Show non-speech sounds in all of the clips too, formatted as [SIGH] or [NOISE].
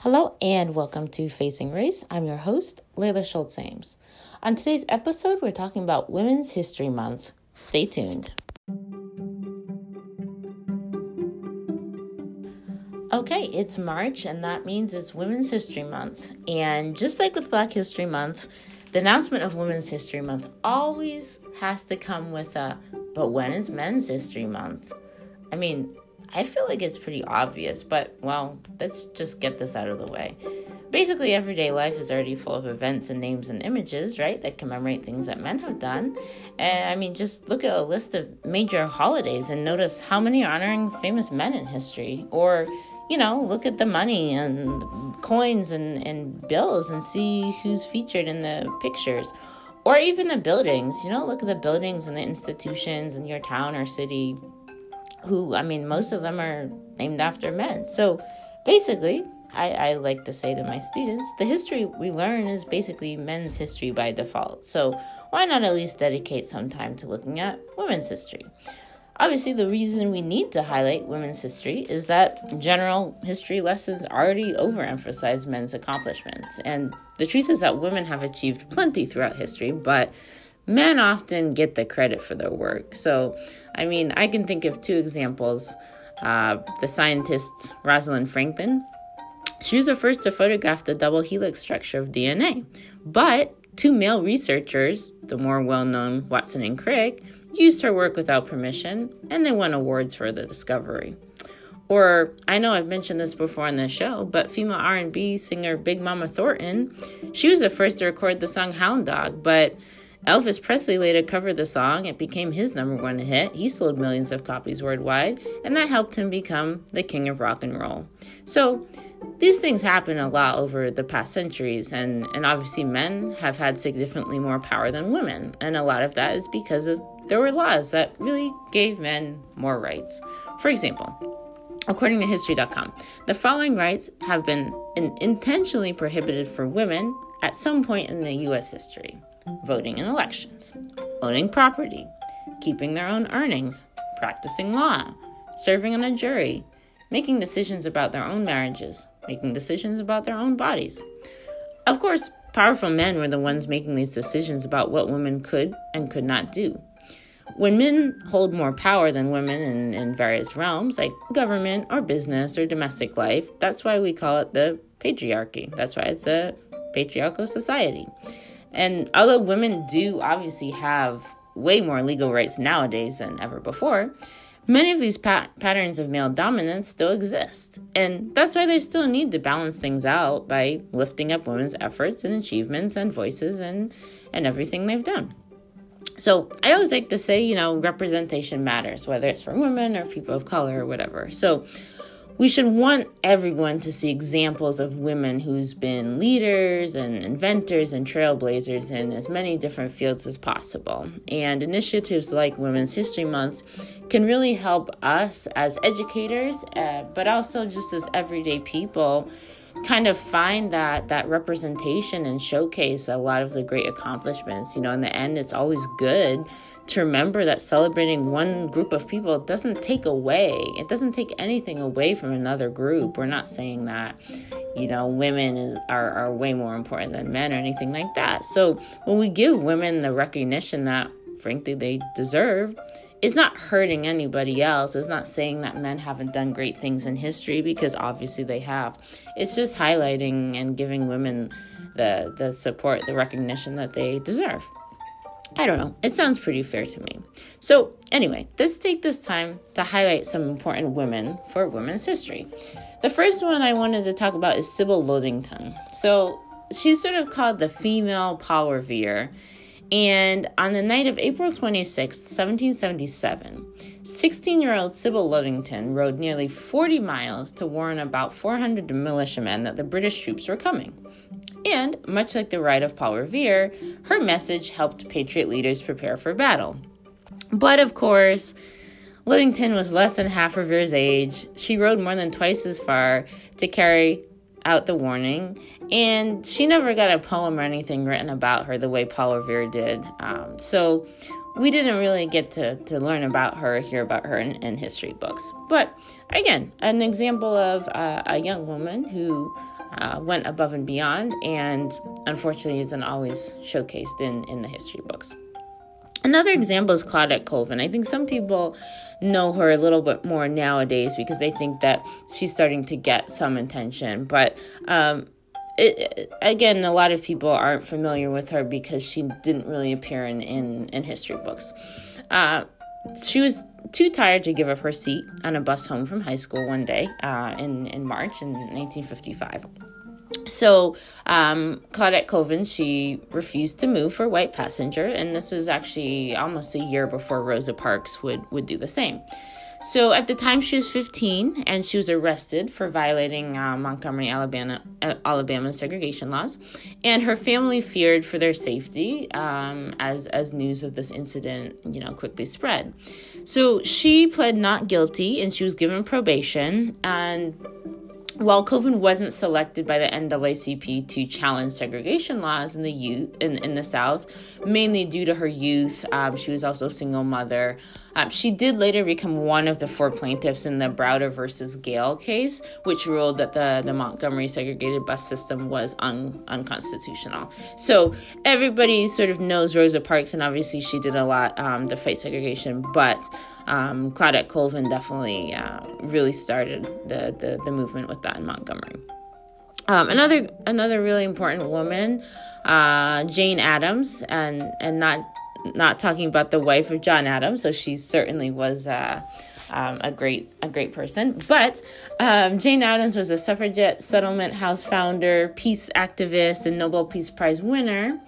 Hello and welcome to Facing Race. I'm your host, Layla Schultz Ames. On today's episode, we're talking about Women's History Month. Stay tuned. Okay, it's March, and that means it's Women's History Month. And just like with Black History Month, the announcement of Women's History Month always has to come with a, but when is Men's History Month? I mean, I feel like it's pretty obvious, but well, let's just get this out of the way. Basically, everyday life is already full of events and names and images, right, that commemorate things that men have done. And I mean, just look at a list of major holidays and notice how many are honoring famous men in history. Or, you know, look at the money and coins and, and bills and see who's featured in the pictures. Or even the buildings, you know, look at the buildings and the institutions in your town or city who, I mean, most of them are named after men. So basically, I, I, like to say to my students, the history we learn is basically men's history by default. So why not at least dedicate some time to looking at women's history? Obviously, the reason we need to highlight women's history is that general history lessons already overemphasize men's accomplishments. And the truth is that women have achieved plenty throughout history, but men often get the credit for their work. So, I mean, I can think of two examples. Uh, the scientist Rosalind Franklin, she was the first to photograph the double helix structure of DNA. But two male researchers, the more well known Watson and Crick, used her work without permission and they won awards for the discovery. Or I know I've mentioned this before on the show, but female R&B singer Big Mama Thornton, she was the first to record the song Hound Dog, but Elvis Presley later covered the song. It became his number one hit. He sold millions of copies worldwide, and that helped him become the king of rock and roll. So, these things happen a lot over the past centuries, and, and obviously, men have had significantly more power than women. And a lot of that is because of there were laws that really gave men more rights. For example, according to History.com, the following rights have been in, intentionally prohibited for women at some point in the U.S. history voting in elections, owning property, keeping their own earnings, practicing law, serving on a jury, making decisions about their own marriages, making decisions about their own bodies. Of course, powerful men were the ones making these decisions about what women could and could not do. When men hold more power than women in, in various realms, like government or business or domestic life, that's why we call it the patriarchy. That's why it's a patriarchal society. And although women do obviously have way more legal rights nowadays than ever before, many of these pat- patterns of male dominance still exist. And that's why they still need to balance things out by lifting up women's efforts and achievements and voices and, and everything they've done. So I always like to say, you know, representation matters, whether it's for women or people of color or whatever. So we should want everyone to see examples of women who's been leaders and inventors and trailblazers in as many different fields as possible. And initiatives like Women's History Month can really help us as educators, uh, but also just as everyday people kind of find that that representation and showcase a lot of the great accomplishments. You know, in the end it's always good to remember that celebrating one group of people doesn't take away, it doesn't take anything away from another group. We're not saying that, you know, women is, are, are way more important than men or anything like that. So when we give women the recognition that, frankly, they deserve, it's not hurting anybody else. It's not saying that men haven't done great things in history because obviously they have. It's just highlighting and giving women the the support, the recognition that they deserve. I don't know. It sounds pretty fair to me. So, anyway, let's take this time to highlight some important women for women's history. The first one I wanted to talk about is Sybil Ludington. So, she's sort of called the female Paul Revere. And on the night of April 26, 1777, 16 year old Sybil Ludington rode nearly 40 miles to warn about 400 militiamen that the British troops were coming. And, much like the ride of Paul Revere, her message helped Patriot leaders prepare for battle. But of course, Ludington was less than half Revere's age. She rode more than twice as far to carry out the warning, and she never got a poem or anything written about her the way Paul Revere did. Um, so we didn't really get to, to learn about her, hear about her in, in history books. But again, an example of uh, a young woman who uh, went above and beyond, and unfortunately isn't always showcased in, in the history books. Another example is Claudette Colvin. I think some people know her a little bit more nowadays because they think that she's starting to get some attention. But um, it, again, a lot of people aren't familiar with her because she didn't really appear in, in, in history books. Uh, she was too tired to give up her seat on a bus home from high school one day uh, in, in March in 1955 so um, Claudette Colvin, she refused to move for white passenger, and this was actually almost a year before Rosa Parks would would do the same. So at the time she was 15, and she was arrested for violating uh, Montgomery, Alabama, uh, Alabama segregation laws, and her family feared for their safety um, as as news of this incident, you know, quickly spread. So she pled not guilty, and she was given probation, and while Colvin wasn't selected by the NAACP to challenge segregation laws in the youth in, in the South, mainly due to her youth, um, she was also a single mother. Um, she did later become one of the four plaintiffs in the Browder versus Gayle case, which ruled that the, the Montgomery segregated bus system was un, unconstitutional. So everybody sort of knows Rosa Parks, and obviously she did a lot um, to fight segregation, but um, Claudette Colvin definitely uh, really started the, the, the movement with that in Montgomery. Um, another another really important woman, uh, Jane Addams, and and not not talking about the wife of John Adams, so she certainly was uh, um, a great a great person. But um, Jane Addams was a suffragette settlement house founder, peace activist, and Nobel Peace Prize winner.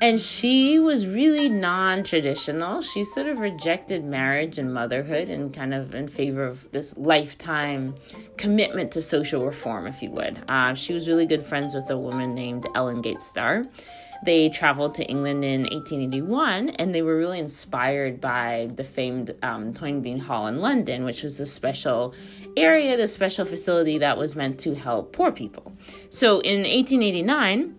And she was really non traditional. She sort of rejected marriage and motherhood and kind of in favor of this lifetime commitment to social reform, if you would. Uh, she was really good friends with a woman named Ellen Gates Starr. They traveled to England in 1881 and they were really inspired by the famed um, Toynbee Hall in London, which was a special area, the special facility that was meant to help poor people. So in 1889,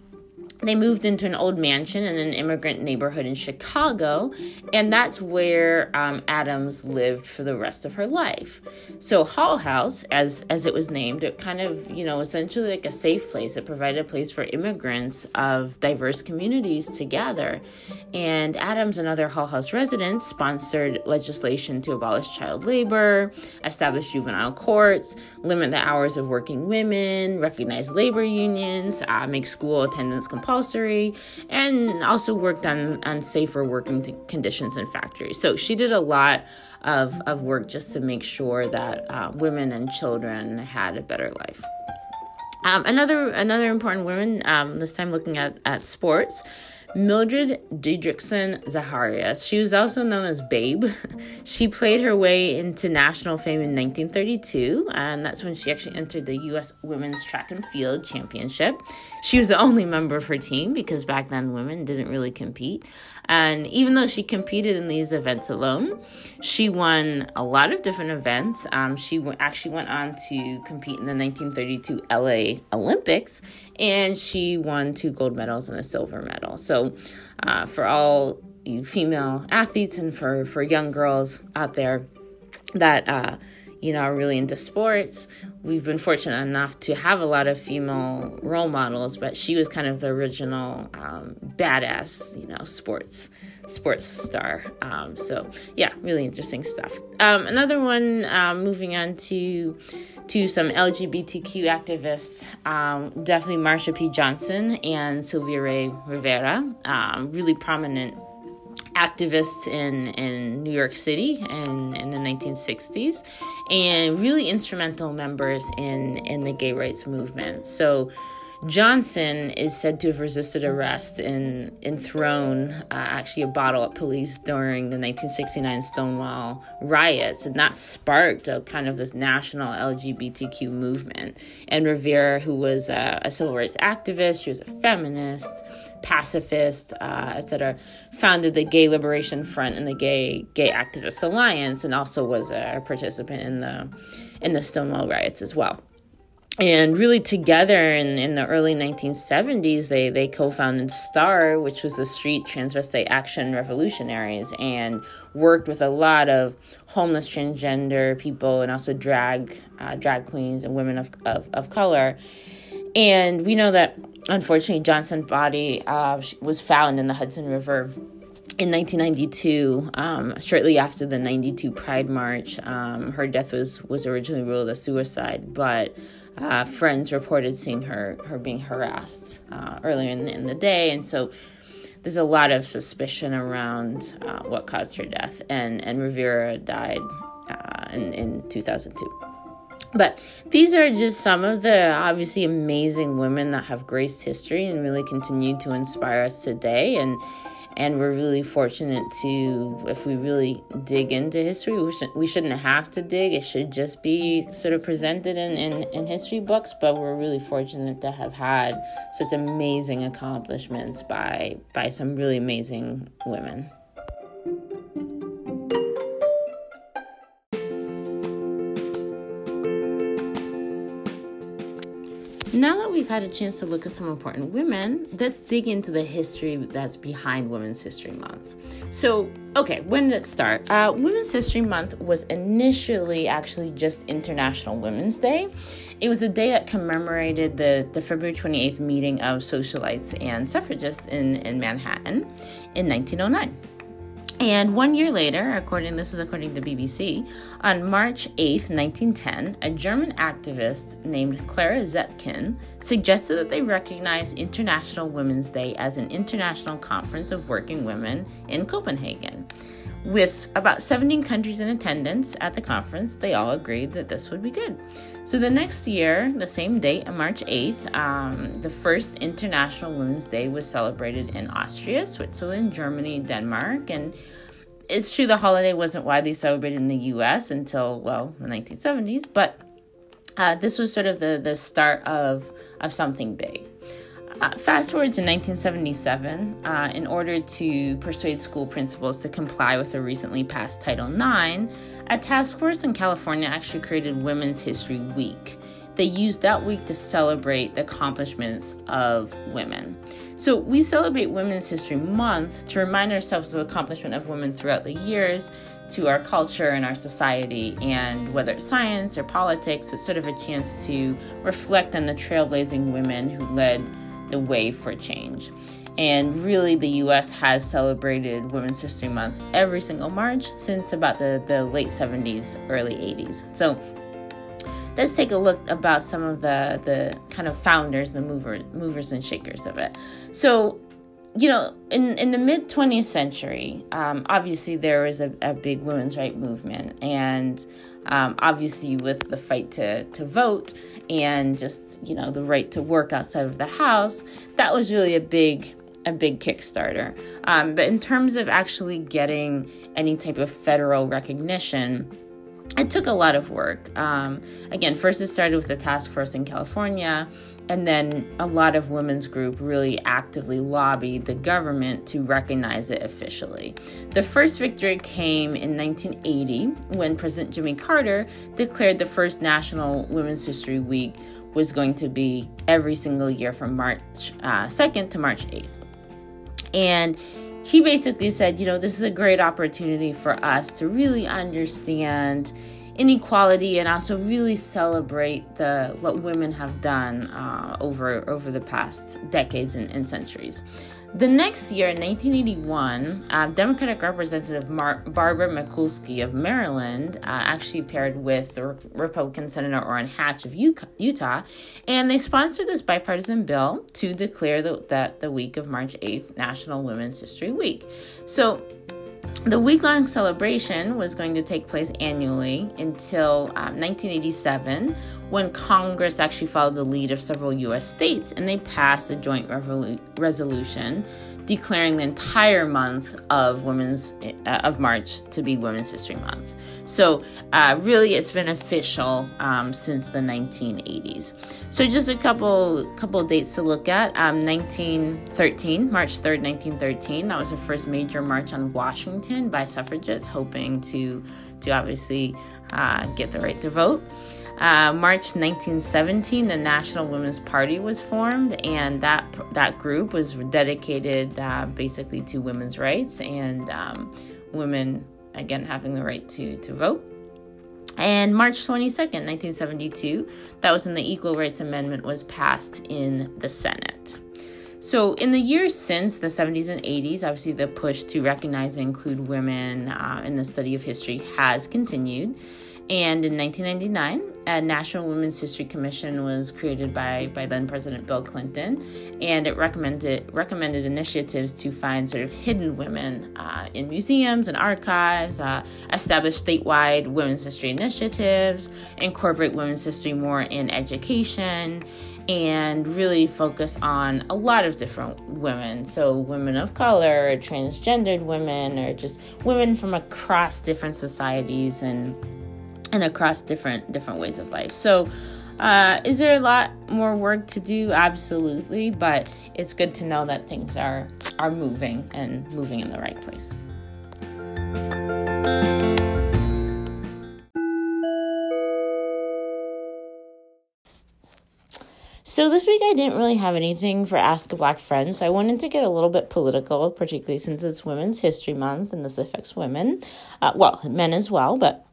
they moved into an old mansion in an immigrant neighborhood in Chicago, and that's where um, Addams lived for the rest of her life. So Hull House, as as it was named, it kind of you know essentially like a safe place. It provided a place for immigrants of diverse communities to gather. And Addams and other Hull House residents sponsored legislation to abolish child labor, establish juvenile courts, limit the hours of working women, recognize labor unions, uh, make school attendance compulsory compulsory and also worked on, on safer working t- conditions in factories. So she did a lot of, of work just to make sure that uh, women and children had a better life. Um, another another important woman, um, this time looking at, at sports, Mildred Didrikson Zacharias. She was also known as Babe. [LAUGHS] she played her way into national fame in 1932, and that's when she actually entered the U.S. Women's Track and Field Championship. She was the only member of her team because back then women didn't really compete. And even though she competed in these events alone, she won a lot of different events. Um, she w- actually went on to compete in the 1932 LA Olympics, and she won two gold medals and a silver medal. So, uh, for all you female athletes and for, for young girls out there that uh, you know, are really into sports. We've been fortunate enough to have a lot of female role models, but she was kind of the original um, badass, you know, sports sports star. Um, so yeah, really interesting stuff. Um, another one, um, moving on to to some LGBTQ activists, um, definitely Marsha P. Johnson and Sylvia Ray Rivera, um, really prominent activists in, in New York City in, in the 1960s and really instrumental members in, in the gay rights movement. So Johnson is said to have resisted arrest and, and thrown uh, actually a bottle at police during the 1969 Stonewall riots, and that sparked a kind of this national LGBTQ movement. And Rivera, who was a, a civil rights activist, she was a feminist, pacifist, uh, etc., founded the Gay Liberation Front and the Gay Gay Activist Alliance, and also was a participant in the in the Stonewall riots as well. And really, together in, in the early 1970s, they, they co founded STAR, which was the Street Transvestite Action Revolutionaries, and worked with a lot of homeless transgender people and also drag uh, drag queens and women of, of, of color And we know that unfortunately Johnson's body uh, was found in the Hudson River in 1992, um, shortly after the 92 Pride March, um, her death was, was originally ruled a suicide, but uh, friends reported seeing her, her being harassed uh, earlier in, in, the day. And so there's a lot of suspicion around uh, what caused her death. And, and Rivera died uh, in, in 2002. But these are just some of the obviously amazing women that have graced history and really continue to inspire us today. And and we're really fortunate to if we really dig into history we, should, we shouldn't have to dig. It should just be sort of presented in, in, in history books. But we're really fortunate to have had such amazing accomplishments by by some really amazing women Now that we've had a chance to look at some important women, let's dig into the history that's behind Women's History Month. So, okay, when did it start? Uh, Women's History Month was initially actually just International Women's Day. It was a day that commemorated the, the February 28th meeting of socialites and suffragists in, in Manhattan in 1909. And one year later, according this is according to BBC, on March 8, 1910, a German activist named Clara Zetkin suggested that they recognize International Women's Day as an international conference of working women in Copenhagen. With about 17 countries in attendance at the conference, they all agreed that this would be good. So the next year, the same date, on March 8th, um, the first International Women's Day was celebrated in Austria, Switzerland, Germany, Denmark, and it's true the holiday wasn't widely celebrated in the US until, well, the 1970s, but uh, this was sort of the, the start of, of something big. Uh, fast forward to 1977, uh, in order to persuade school principals to comply with the recently passed Title IX, a task force in California actually created Women's History Week. They used that week to celebrate the accomplishments of women. So, we celebrate Women's History Month to remind ourselves of the accomplishment of women throughout the years to our culture and our society. And whether it's science or politics, it's sort of a chance to reflect on the trailblazing women who led the way for change. And really, the US has celebrated Women's History Month every single March since about the, the late 70s, early 80s. So let's take a look about some of the, the kind of founders, the mover, movers and shakers of it. So, you know, in, in the mid 20th century, um, obviously there was a, a big women's right movement. And um, obviously, with the fight to, to vote and just, you know, the right to work outside of the house, that was really a big a big Kickstarter. Um, but in terms of actually getting any type of federal recognition, it took a lot of work. Um, again, first it started with the task force in California, and then a lot of women's group really actively lobbied the government to recognize it officially. The first victory came in 1980 when President Jimmy Carter declared the first National Women's History Week was going to be every single year from March uh, 2nd to March 8th. And he basically said, you know, this is a great opportunity for us to really understand inequality and also really celebrate the what women have done uh, over over the past decades and, and centuries. The next year, in 1981, uh, Democratic Representative Mar- Barbara Mikulski of Maryland uh, actually paired with Re- Republican Senator Orrin Hatch of Utah, and they sponsored this bipartisan bill to declare the, that the week of March 8th National Women's History Week. So the week long celebration was going to take place annually until um, 1987, when Congress actually followed the lead of several U.S. states and they passed a joint revolu- resolution declaring the entire month of women's uh, of March to be Women's History Month. So uh, really, it's been official um, since the 1980s. So just a couple couple dates to look at. Um, 1913, March 3rd, 1913. That was the first major march on Washington by suffragettes, hoping to to obviously uh, get the right to vote. Uh, March 1917, the National Women's Party was formed, and that that group was dedicated uh, basically to women's rights and um, women again having the right to to vote. And March 22nd, 1972, that was when the Equal Rights Amendment was passed in the Senate. So, in the years since the 70s and 80s, obviously the push to recognize and include women uh, in the study of history has continued. And in 1999, a National Women's History Commission was created by, by then President Bill Clinton, and it recommended recommended initiatives to find sort of hidden women uh, in museums and archives, uh, establish statewide women's history initiatives, incorporate women's history more in education, and really focus on a lot of different women. So, women of color, transgendered women, or just women from across different societies and and across different different ways of life. So, uh, is there a lot more work to do? Absolutely, but it's good to know that things are are moving and moving in the right place. So this week I didn't really have anything for Ask a Black Friend, so I wanted to get a little bit political, particularly since it's Women's History Month and this affects women, uh, well, men as well, but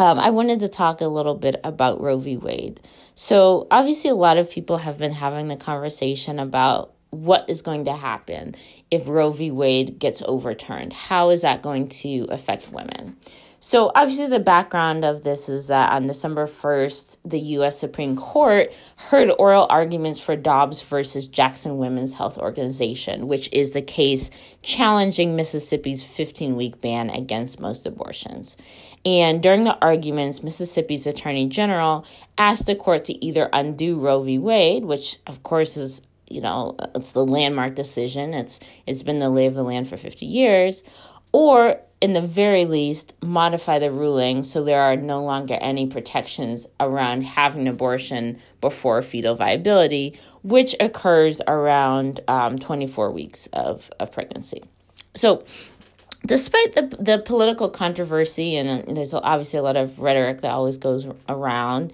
um, I wanted to talk a little bit about Roe v. Wade. So, obviously, a lot of people have been having the conversation about what is going to happen if Roe v. Wade gets overturned. How is that going to affect women? So, obviously, the background of this is that on December 1st, the U.S. Supreme Court heard oral arguments for Dobbs versus Jackson Women's Health Organization, which is the case challenging Mississippi's 15 week ban against most abortions. And during the arguments, Mississippi's Attorney General asked the court to either undo Roe v. Wade, which, of course, is you know it's the landmark decision it's it's been the lay of the land for 50 years or in the very least, modify the ruling so there are no longer any protections around having an abortion before fetal viability, which occurs around um, 24 weeks of, of pregnancy. So, despite the, the political controversy, and there's obviously a lot of rhetoric that always goes around,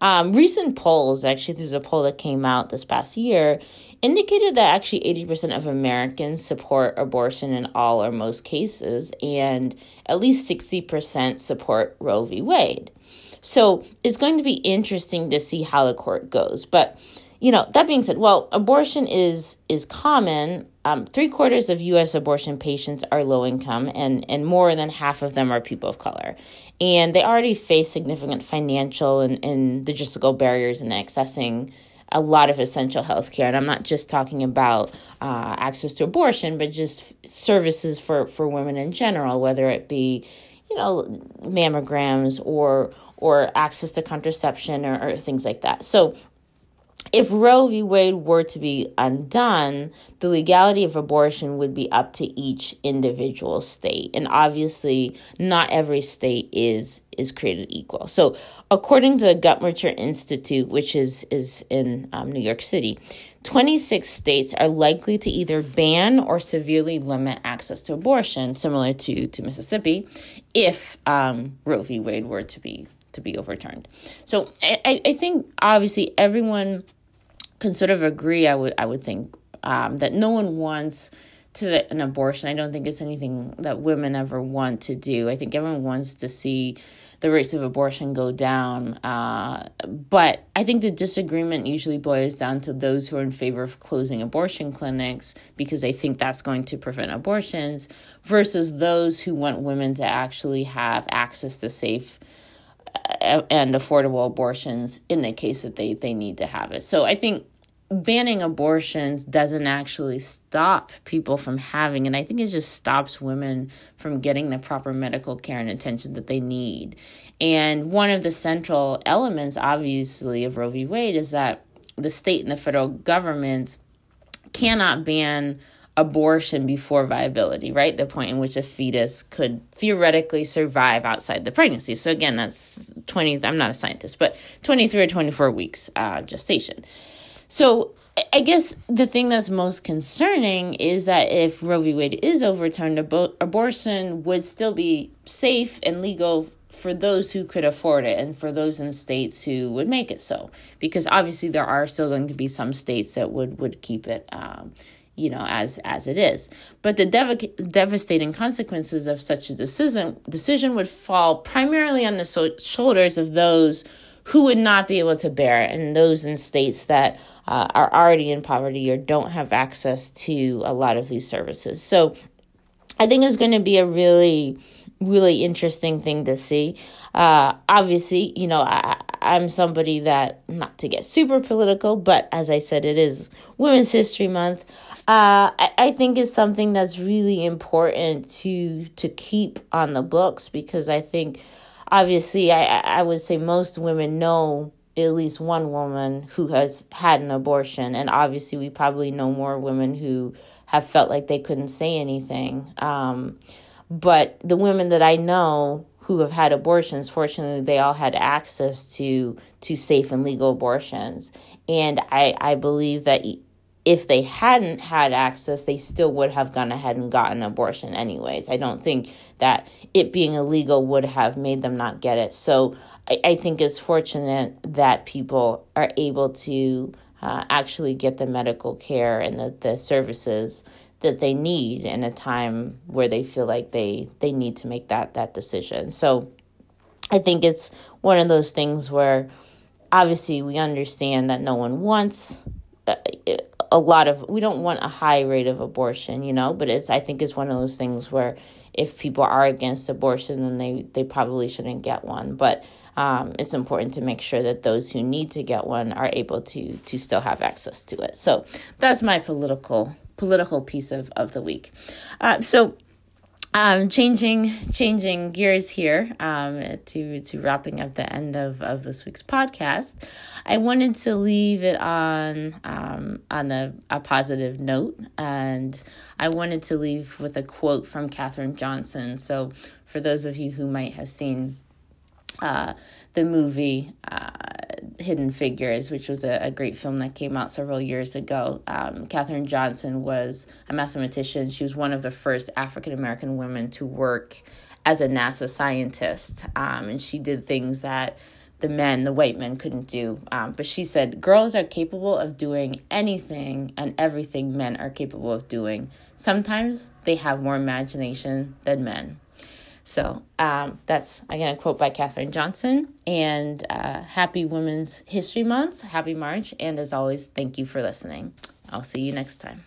um, recent polls actually, there's a poll that came out this past year indicated that actually 80% of Americans support abortion in all or most cases, and at least 60% support Roe v. Wade. So it's going to be interesting to see how the court goes. But you know, that being said, well, abortion is is common. Um, three quarters of U.S. abortion patients are low income, and and more than half of them are people of color, and they already face significant financial and, and logistical barriers in accessing a lot of essential health care. And I'm not just talking about uh, access to abortion, but just services for, for women in general, whether it be, you know, mammograms or or access to contraception or, or things like that. So if Roe v. Wade were to be undone, the legality of abortion would be up to each individual state, and obviously, not every state is is created equal. So, according to the Guttmacher Institute, which is is in um, New York City, 26 states are likely to either ban or severely limit access to abortion, similar to to Mississippi, if um, Roe v. Wade were to be to be overturned. So, I, I think obviously everyone can sort of agree. I would I would think um, that no one wants to an abortion. I don't think it's anything that women ever want to do. I think everyone wants to see the rates of abortion go down. Uh, but I think the disagreement usually boils down to those who are in favor of closing abortion clinics because they think that's going to prevent abortions versus those who want women to actually have access to safe and affordable abortions in the case that they, they need to have it. So I think banning abortions doesn't actually stop people from having and I think it just stops women from getting the proper medical care and attention that they need. And one of the central elements obviously of Roe v. Wade is that the state and the federal governments cannot ban abortion before viability, right? The point in which a fetus could theoretically survive outside the pregnancy. So again, that's 20, I'm not a scientist, but 23 or 24 weeks uh, gestation. So I guess the thing that's most concerning is that if Roe v. Wade is overturned, abo- abortion would still be safe and legal for those who could afford it and for those in states who would make it so. Because obviously there are still going to be some states that would, would keep it um, you know as as it is. But the dev- devastating consequences of such a decision decision would fall primarily on the so- shoulders of those who would not be able to bear it and those in states that uh, are already in poverty or don't have access to a lot of these services. So i think it's going to be a really really interesting thing to see. Uh, obviously you know I, I'm somebody that, not to get super political, but as I said, it is Women's History Month. Uh, I, I think it's something that's really important to to keep on the books because I think, obviously, I I would say most women know at least one woman who has had an abortion, and obviously, we probably know more women who have felt like they couldn't say anything. Um, but the women that I know who have had abortions, fortunately, they all had access to to safe and legal abortions. And I, I believe that if they hadn't had access, they still would have gone ahead and gotten abortion anyways. I don't think that it being illegal would have made them not get it. So I, I think it's fortunate that people are able to uh, actually get the medical care and the, the services that they need in a time where they feel like they they need to make that that decision. So I think it's one of those things where obviously we understand that no one wants uh, a lot of we don't want a high rate of abortion, you know, but it's I think it's one of those things where if people are against abortion then they they probably shouldn't get one. But um, it's important to make sure that those who need to get one are able to to still have access to it. So that's my political political piece of, of the week. Uh, so um, changing changing gears here um, to to wrapping up the end of, of this week's podcast, I wanted to leave it on um, on a, a positive note, and I wanted to leave with a quote from Katherine Johnson. So, for those of you who might have seen uh, the movie uh, Hidden Figures, which was a, a, great film that came out several years ago. Um, Katherine Johnson was a mathematician. She was one of the first African American women to work as a NASA scientist, um, and she did things that the men, the white men, couldn't do. Um, but she said girls are capable of doing anything and everything men are capable of doing. Sometimes they have more imagination than men. So um, that's again a quote by Katherine Johnson. And uh, happy Women's History Month, happy March, and as always, thank you for listening. I'll see you next time.